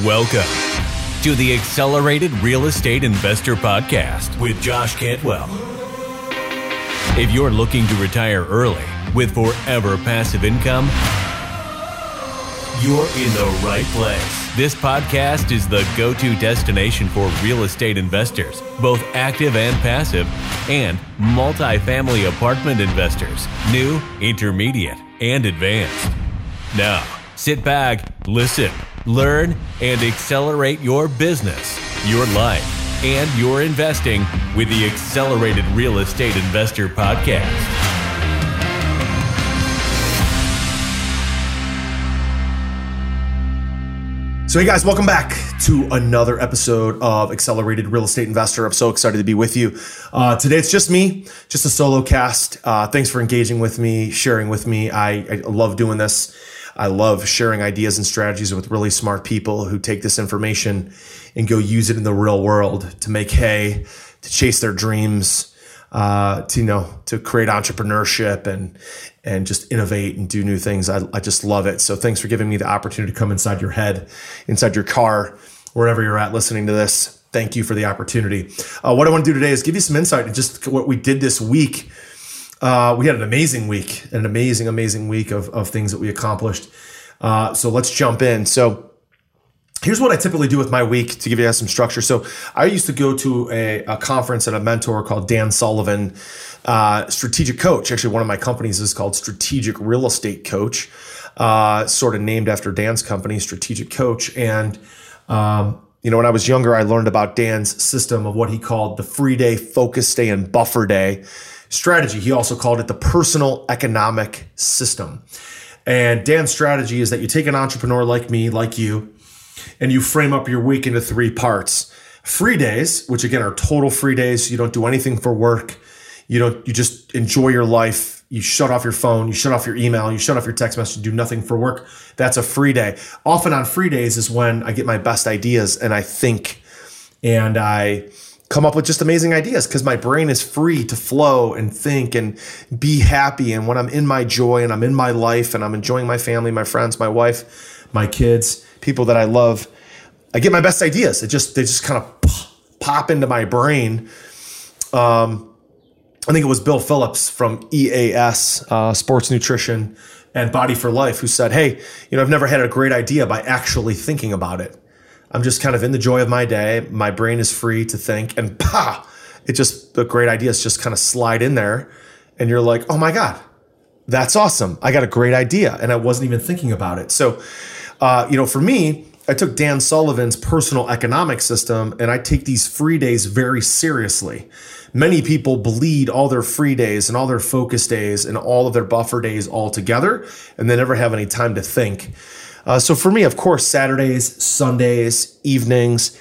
Welcome to the Accelerated Real Estate Investor Podcast with Josh Cantwell. If you're looking to retire early with forever passive income, you're in the right place. This podcast is the go to destination for real estate investors, both active and passive, and multifamily apartment investors, new, intermediate, and advanced. Now, sit back, listen, learn, and accelerate your business, your life, and your investing with the Accelerated Real Estate Investor Podcast. So, hey guys, welcome back to another episode of Accelerated Real Estate Investor. I'm so excited to be with you. Uh, today it's just me, just a solo cast. Uh, thanks for engaging with me, sharing with me. I, I love doing this. I love sharing ideas and strategies with really smart people who take this information and go use it in the real world to make hay, to chase their dreams, uh, to you know to create entrepreneurship and and just innovate and do new things. I, I just love it. So thanks for giving me the opportunity to come inside your head, inside your car, wherever you're at listening to this. Thank you for the opportunity. Uh, what I want to do today is give you some insight into just what we did this week. Uh, we had an amazing week, an amazing, amazing week of, of things that we accomplished. Uh, so let's jump in. So Here's what I typically do with my week to give you guys some structure. So I used to go to a, a conference at a mentor called Dan Sullivan, uh, strategic coach. Actually, one of my companies is called Strategic Real Estate Coach, uh, sort of named after Dan's company, Strategic Coach. And um, you know, when I was younger, I learned about Dan's system of what he called the free day, focus day, and buffer day strategy. He also called it the personal economic system. And Dan's strategy is that you take an entrepreneur like me, like you, and you frame up your week into three parts. Free days, which again are total free days. You don't do anything for work. You don't, you just enjoy your life. You shut off your phone, you shut off your email, you shut off your text message, do nothing for work. That's a free day. Often on free days is when I get my best ideas and I think and I come up with just amazing ideas because my brain is free to flow and think and be happy. And when I'm in my joy and I'm in my life and I'm enjoying my family, my friends, my wife, my kids, people that I love, I get my best ideas. It just they just kind of pop into my brain. Um, I think it was Bill Phillips from EAS uh, Sports Nutrition and Body for Life who said, "Hey, you know, I've never had a great idea by actually thinking about it. I'm just kind of in the joy of my day. My brain is free to think, and pa, it just the great ideas just kind of slide in there, and you're like, oh my god." That's awesome. I got a great idea and I wasn't even thinking about it. So, uh, you know, for me, I took Dan Sullivan's personal economic system and I take these free days very seriously. Many people bleed all their free days and all their focus days and all of their buffer days all together, and they never have any time to think. Uh, so for me, of course, Saturdays, Sundays, evenings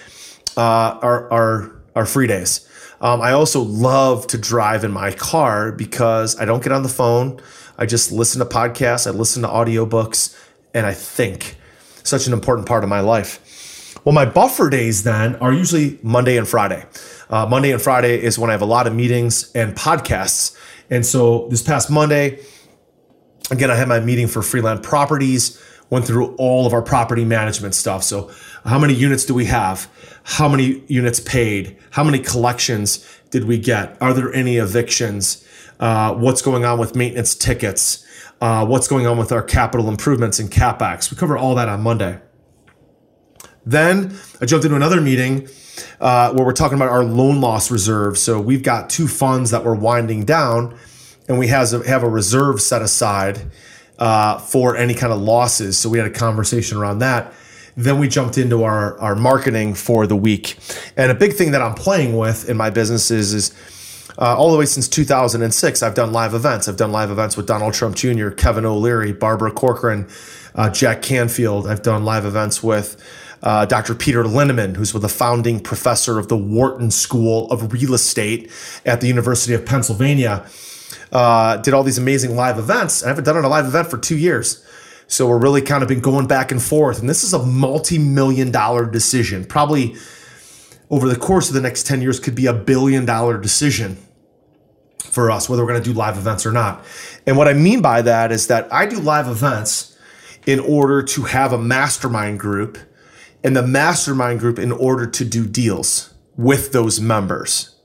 uh, are, are, are free days. Um, I also love to drive in my car because I don't get on the phone. I just listen to podcasts, I listen to audiobooks, and I think such an important part of my life. Well, my buffer days then are usually Monday and Friday. Uh, Monday and Friday is when I have a lot of meetings and podcasts. And so this past Monday, again, I had my meeting for Freeland Properties, went through all of our property management stuff. So, how many units do we have? How many units paid? How many collections did we get? Are there any evictions? Uh, what's going on with maintenance tickets? uh, what's going on with our capital improvements and capex. We cover all that on Monday. Then I jumped into another meeting uh, where we're talking about our loan loss reserve. So we've got two funds that we're winding down, and we has a, have a reserve set aside uh, for any kind of losses. So we had a conversation around that. Then we jumped into our, our marketing for the week. And a big thing that I'm playing with in my business is, is uh, all the way since 2006, I've done live events. I've done live events with Donald Trump Jr., Kevin O'Leary, Barbara Corcoran, uh, Jack Canfield. I've done live events with uh, Dr. Peter Linneman, who's the founding professor of the Wharton School of Real Estate at the University of Pennsylvania. Uh, did all these amazing live events. I haven't done a live event for two years. So we're really kind of been going back and forth. And this is a multi million dollar decision, probably over the course of the next 10 years could be a billion dollar decision for us, whether we're going to do live events or not. And what I mean by that is that I do live events in order to have a mastermind group and the mastermind group in order to do deals with those members.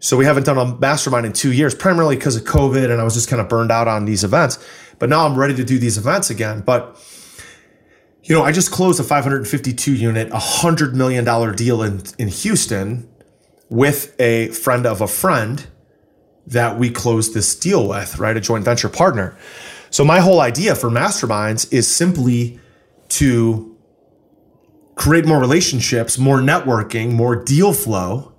So we haven't done a mastermind in two years, primarily because of COVID, and I was just kind of burned out on these events. But now I'm ready to do these events again. But you know, I just closed a 552 unit, $100 million deal in, in Houston with a friend of a friend that we closed this deal with, right? A joint venture partner. So, my whole idea for masterminds is simply to create more relationships, more networking, more deal flow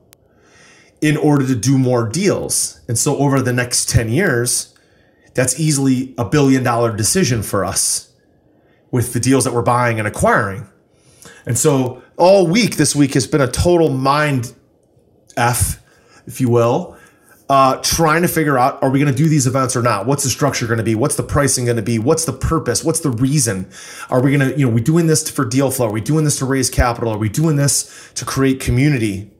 in order to do more deals. And so, over the next 10 years, that's easily a billion dollar decision for us with the deals that we're buying and acquiring. And so all week this week has been a total mind F, if you will, uh, trying to figure out are we going to do these events or not? What's the structure going to be? What's the pricing going to be? What's the purpose? What's the reason? Are we going to, you know, we doing this for deal flow? Are we doing this to raise capital? Are we doing this to create community?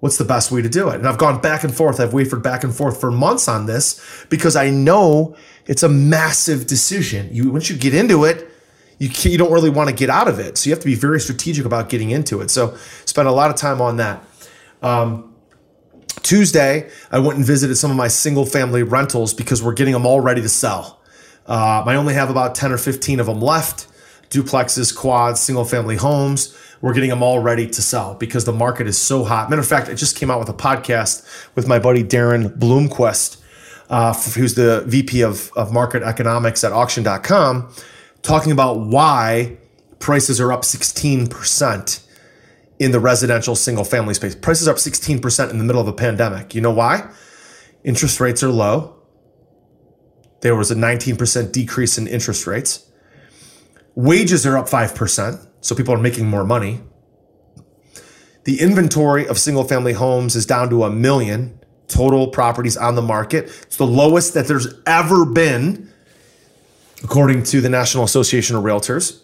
What's the best way to do it? And I've gone back and forth. I've wavered back and forth for months on this because I know it's a massive decision. You once you get into it, you you don't really want to get out of it. So you have to be very strategic about getting into it. So spend a lot of time on that. Um, Tuesday, I went and visited some of my single family rentals because we're getting them all ready to sell. Uh, I only have about 10 or 15 of them left duplexes, quads, single family homes. We're getting them all ready to sell because the market is so hot. Matter of fact, I just came out with a podcast with my buddy Daren Blomquist, uh, who's the VP of, of market economics at auction.com, talking about why prices are up 16% in the residential single family space. Prices are up 16% in the middle of a pandemic. You know why? Interest rates are low. There was a 19% decrease in interest rates. Wages are up 5%, so people are making more money. The inventory of single family homes is down to a million total properties on the market. It's the lowest that there's ever been, according to the National Association of Realtors.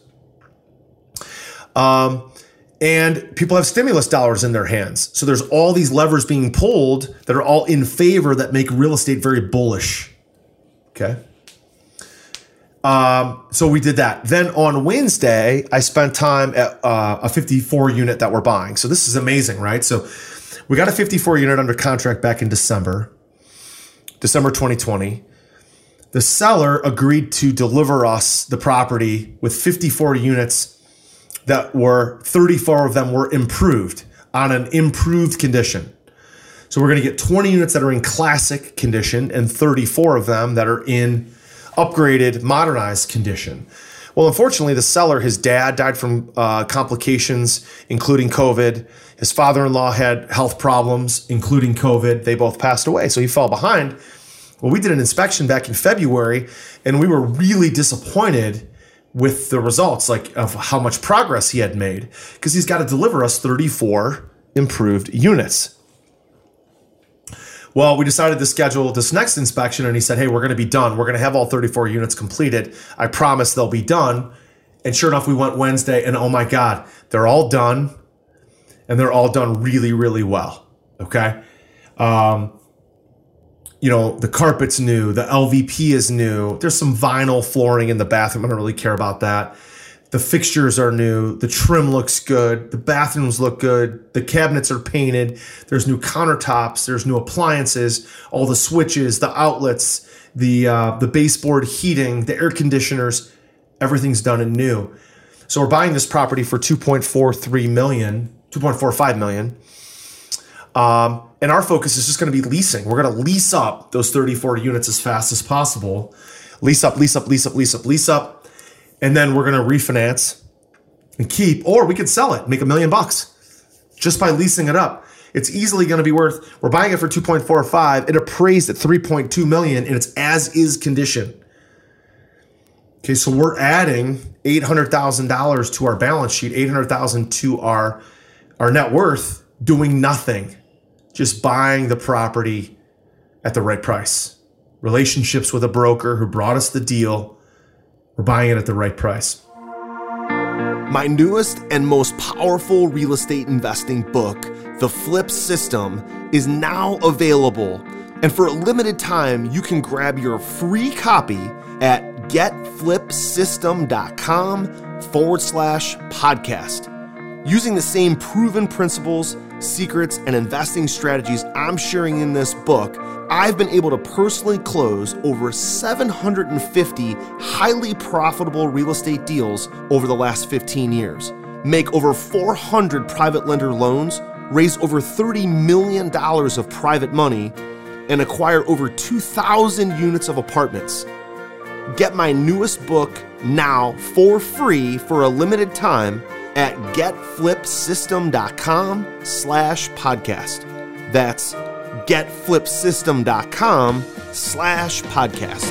Um, and people have stimulus dollars in their hands. So there's all these levers being pulled that are all in favor that make real estate very bullish. Okay. Um, so we did that. Then on Wednesday, I spent time at uh, a 54 unit that we're buying. So this is amazing, right? So we got a 54 unit under contract back in December, December 2020. The seller agreed to deliver us the property with 54 units that were 34 of them were improved on an improved condition. So we're going to get 20 units that are in classic condition and 34 of them that are in upgraded, modernized condition. Well, unfortunately, the seller, his dad died from uh, complications, including COVID. His father in law had health problems, including COVID. They both passed away. So he fell behind. Well, we did an inspection back in February, and we were really disappointed with the results, like of how much progress he had made, because he's got to deliver us 34 improved units. Well, we decided to schedule this next inspection, and he said, Hey, we're going to be done. We're going to have all 34 units completed. I promise they'll be done. And sure enough, we went Wednesday, and oh my God, they're all done, and they're all done really, really well. Okay. Um, you know, the carpet's new, the LVP is new. There's some vinyl flooring in the bathroom. I don't really care about that. The fixtures are new. The trim looks good. The bathrooms look good. The cabinets are painted. There's new countertops. There's new appliances. All the switches, the outlets, the uh, the baseboard heating, the air conditioners, everything's done and new. So we're buying this property for 2.43 million, 2.45 million. Um, and our focus is just going to be leasing. We're going to lease up those 34 units as fast as possible. Lease up, lease up, lease up, lease up, lease up and then we're going to refinance and keep, or we could sell it, make a million bucks just by leasing it up. It's easily going to be worth. We're buying it for 2.45. It appraised at 3.2 million in its as is condition. Okay, so we're adding $800,000 to our balance sheet, 800,000 to our our net worth doing nothing. Just buying the property at the right price. Relationships with a broker who brought us the deal we're buying it at the right price. My newest and most powerful real estate investing book, The Flip System, is now available. And for a limited time, you can grab your free copy at getflipsystem.com forward slash podcast. Using the same proven principles, secrets, and investing strategies I'm sharing in this book, I've been able to personally close over 750 highly profitable real estate deals over the last 15 years, make over 400 private lender loans, raise over $30 million of private money, and acquire over 2,000 units of apartments. Get my newest book now for free for a limited time at getflipsystem.com slash podcast. That's getflipsystem.com slash podcast.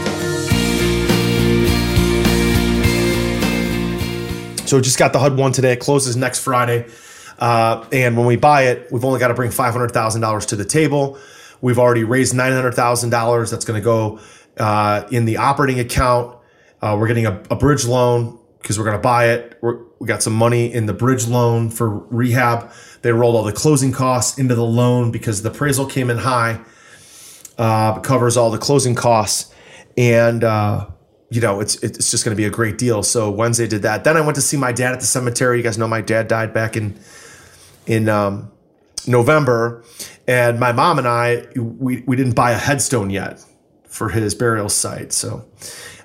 So just got the HUD one today. It closes next Friday. Uh, and when we buy it, we've only got to bring $500,000 to the table. We've already raised $900,000. That's going to go uh, in the operating account. Uh, we're getting a, a bridge loan because we're going to buy it. We're, we got some money in the bridge loan for rehab. They rolled all the closing costs into the loan because the appraisal came in high. Uh, covers all the closing costs, and uh, you know it's it's just going to be a great deal. So Wednesday did that. Then I went to see my dad at the cemetery. You guys know my dad died back in in um, November, and my mom and I we we didn't buy a headstone yet for his burial site. So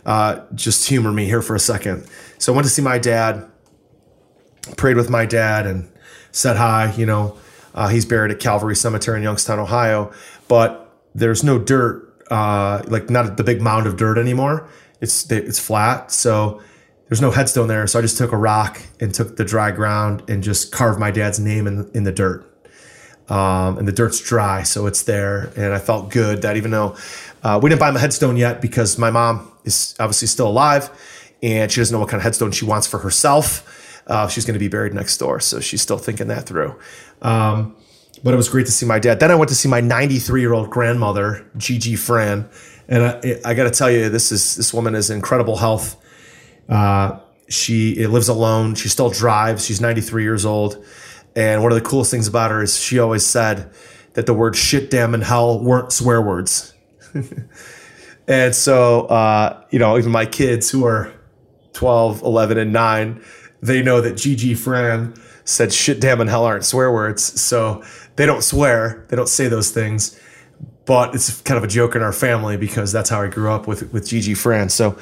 uh, just humor me here for a second. So I went to see my dad, prayed with my dad, and said hi. You know, uh, he's buried at Calvary Cemetery in Youngstown, Ohio, but there's no dirt, uh, like not the big mound of dirt anymore. It's it's flat, so there's no headstone there. So I just took a rock and took the dry ground and just carved my dad's name in in the dirt. Um, and the dirt's dry, so it's there. And I felt good that even though uh, we didn't buy him a headstone yet because my mom is obviously still alive and she doesn't know what kind of headstone she wants for herself. Uh, she's going to be buried next door, so she's still thinking that through. Um, but it was great to see my dad. Then I went to see my 93 year old grandmother, Gigi Fran, and I, I got to tell you, this is this woman is incredible health. Uh, she lives alone. She still drives. She's 93 years old, and one of the coolest things about her is she always said that the word shit, damn, and hell weren't swear words. and so, uh, you know, even my kids who are 12, 11, and 9, they know that Gigi Fran said shit, damn, and hell aren't swear words. So they don't swear, they don't say those things. But it's kind of a joke in our family because that's how I grew up with, with Gigi Fran. So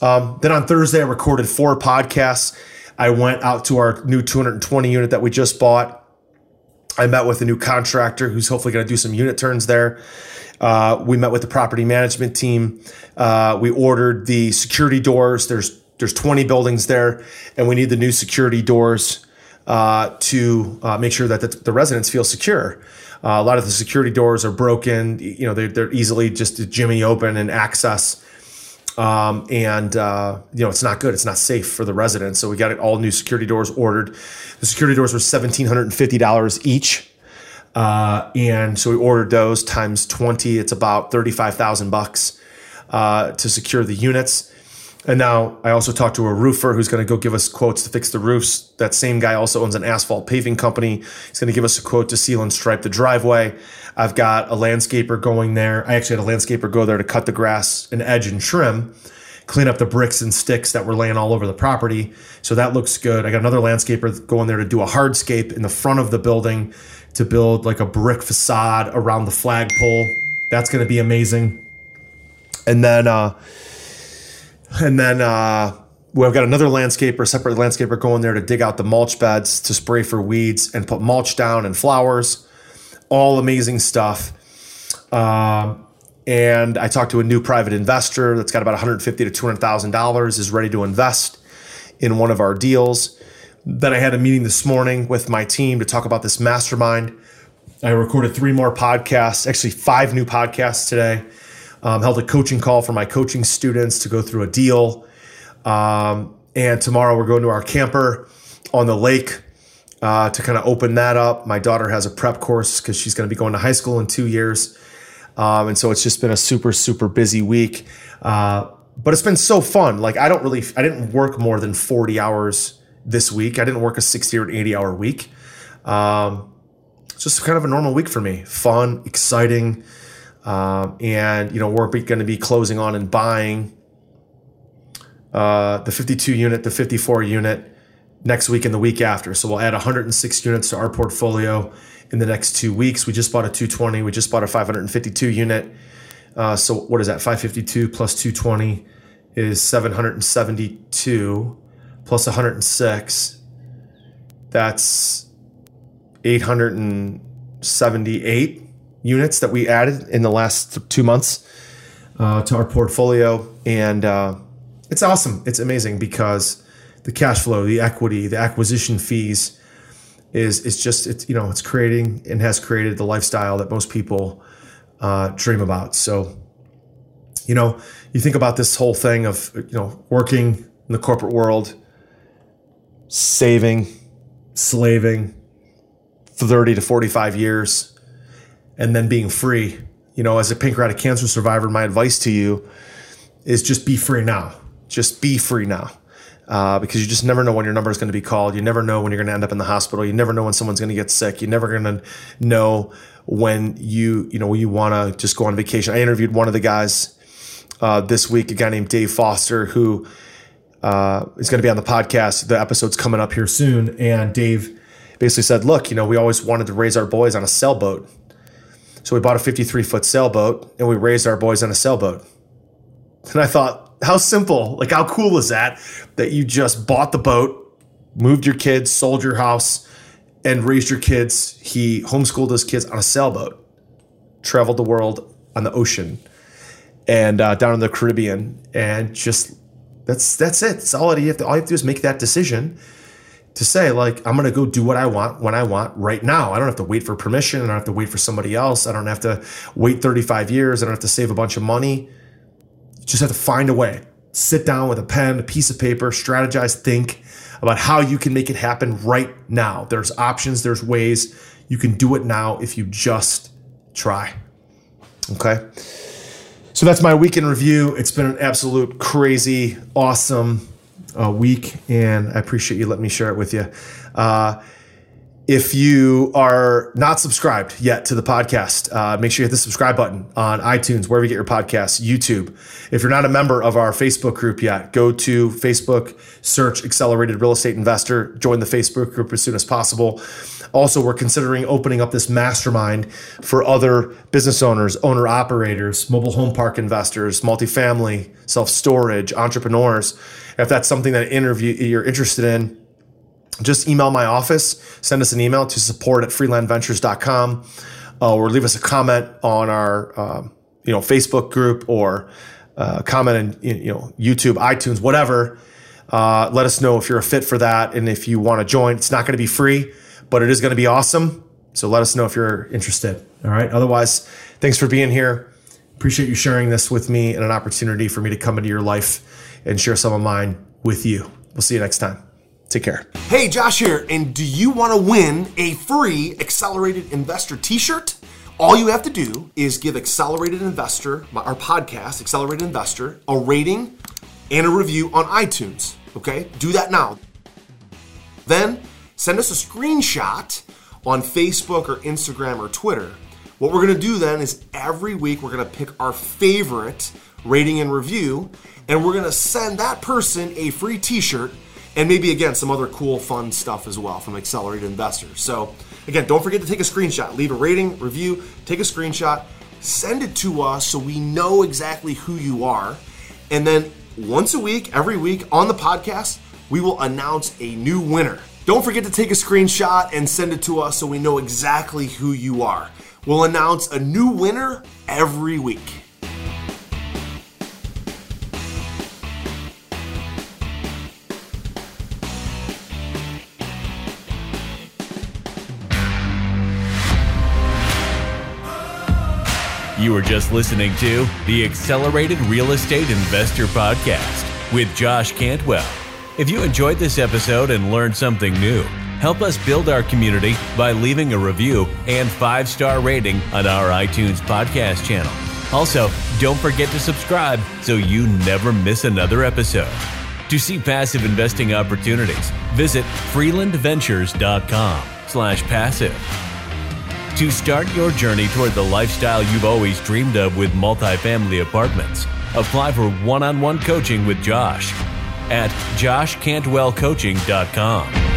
um, then on Thursday, I recorded four podcasts. I went out to our new 220 unit that we just bought. I met with a new contractor who's hopefully going to do some unit turns there. Uh, we met with the property management team. Uh, we ordered the security doors. There's there's 20 buildings there, and we need the new security doors uh, to uh, make sure that the, the, residents feel secure. Uh, a lot of the security doors are broken. You know, they're, they're easily just jimmy open and access. Um, and uh, you know it's not good. It's not safe for the residents. So we got all new security doors ordered. The security doors were seventeen hundred and fifty dollars each, uh, and so we ordered those times twenty. It's about thirty five thousand bucks uh, to secure the units. And now I also talked to a roofer who's going to go give us quotes to fix the roofs. That same guy also owns an asphalt paving company. He's going to give us a quote to seal and stripe the driveway. I've got a landscaper going there. I actually had a landscaper go there to cut the grass and edge and trim, clean up the bricks and sticks that were laying all over the property. So that looks good. I got another landscaper going there to do a hardscape in the front of the building to build like a brick facade around the flagpole. That's going to be amazing. And then, uh, and then uh, we've got another landscaper, separate landscaper going there to dig out the mulch beds to spray for weeds and put mulch down and flowers. All amazing stuff. Um, and I talked to a new private investor that's got about 150 to 200 thousand dollars, is ready to invest in one of our deals. Then I had a meeting this morning with my team to talk about this mastermind. I recorded three more podcasts, actually five new podcasts today. Um, held a coaching call for my coaching students to go through a deal. Um, and tomorrow we're going to our camper on the lake uh, to kind of open that up. My daughter has a prep course because she's going to be going to high school in two years. Um, and so it's just been a super, super busy week. Uh, but it's been so fun. Like, I don't really, I didn't work more than 40 hours this week. I didn't work a 60 or 80 hour week. Um, it's just kind of a normal week for me. Fun, exciting. Um, and you know we're going to be closing on and buying uh, the 52 unit, the 54 unit next week and the week after. So we'll add 106 units to our portfolio in the next two weeks. We just bought a 220. We just bought a 552 unit. Uh, so what is that? 552 plus 220 is 772 plus 106. That's 878 units that we added in the last two months uh, to our portfolio. And uh, it's awesome. It's amazing because the cash flow, the equity, the acquisition fees is is just it's you know it's creating and has created the lifestyle that most people uh, dream about. So you know you think about this whole thing of you know working in the corporate world, saving, slaving, thirty to forty five years, and then being free. You know, as a pancreatic cancer survivor, my advice to you is just be free now. Just be free now uh, because you just never know when your number is going to be called. You never know when you're going to end up in the hospital. You never know when someone's going to get sick. You're never going to know when you you know you want to just go on vacation. I interviewed one of the guys uh, this week, a guy named Dave Foster, who uh, is going to be on the podcast. The episode's coming up here soon, and Dave basically said, "Look, you know, we always wanted to raise our boys on a sailboat." So we bought a 53 foot sailboat and we raised our boys on a sailboat. And I thought, how simple, like how cool is that? That you just bought the boat, moved your kids, sold your house, and raised your kids. He homeschooled his kids on a sailboat, traveled the world on the ocean, and uh, down in the Caribbean, and just that's that's it. It's all you have to all you have to do is make that decision to say like I'm gonna go do what I want when I want right now. I don't have to wait for permission. I don't have to wait for somebody else. I don't have to wait 35 years. I don't have to save a bunch of money You just have to find a way. Sit down with a pen, a piece of paper, strategize, think about how you can make it happen right now. There's options, there's ways. You can do it now if you just try. Okay. So that's my weekend review. It's been an absolute crazy, awesome uh, week, and I appreciate you letting me share it with you. Uh, if you are not subscribed yet to the podcast, uh, make sure you hit the subscribe button on iTunes, wherever you get your podcasts, YouTube. If you're not a member of our Facebook group yet, go to Facebook, search Accelerated Real Estate Investor, join the Facebook group as soon as possible. Also, we're considering opening up this mastermind for other business owners, owner operators, mobile home park investors, multifamily, self storage, entrepreneurs. If that's something that interview you're interested in, just email my office, send us an email to support at freelandventures.com uh, or leave us a comment on our uh, you know Facebook group or uh, comment in you know YouTube, iTunes, whatever. Uh, let us know if you're a fit for that and if you want to join. It's not going to be free, but it is going to be awesome. So let us know if you're interested. All right. Otherwise, thanks for being here. Appreciate you sharing this with me and an opportunity for me to come into your life and share some of mine with you. We'll see you next time. Take care. Hey, Josh here, and do you want to win a free Accelerated Investor t shirt? All you have to do is give Accelerated Investor, our podcast, Accelerated Investor, a rating and a review on iTunes. Okay? Do that now. Then send us a screenshot on Facebook or Instagram or Twitter. What we're going to do then is every week we're going to pick our favorite rating and review, and we're going to send that person a free t shirt and maybe again some other cool fun stuff as well from accelerated investors. So again don't forget to take a screenshot. Leave a rating review take a screenshot send it to us so we know exactly who you are. And then once a week every week on the podcast we will announce a new winner don't forget to take a screenshot and send it to us so we know exactly who you are we'll announce a new winner every week You are just listening to the Accelerated Real Estate Investor Podcast with Josh Cantwell. If you enjoyed this episode and learned something new, help us build our community by leaving a review and five star rating on our iTunes podcast channel. Also, don't forget to subscribe so you never miss another episode. To see passive investing opportunities, visit freelandventures.com slash passive. To start your journey toward the lifestyle you've always dreamed of with multifamily apartments, apply for one on one coaching with Josh. At joshcantwellcoaching.com.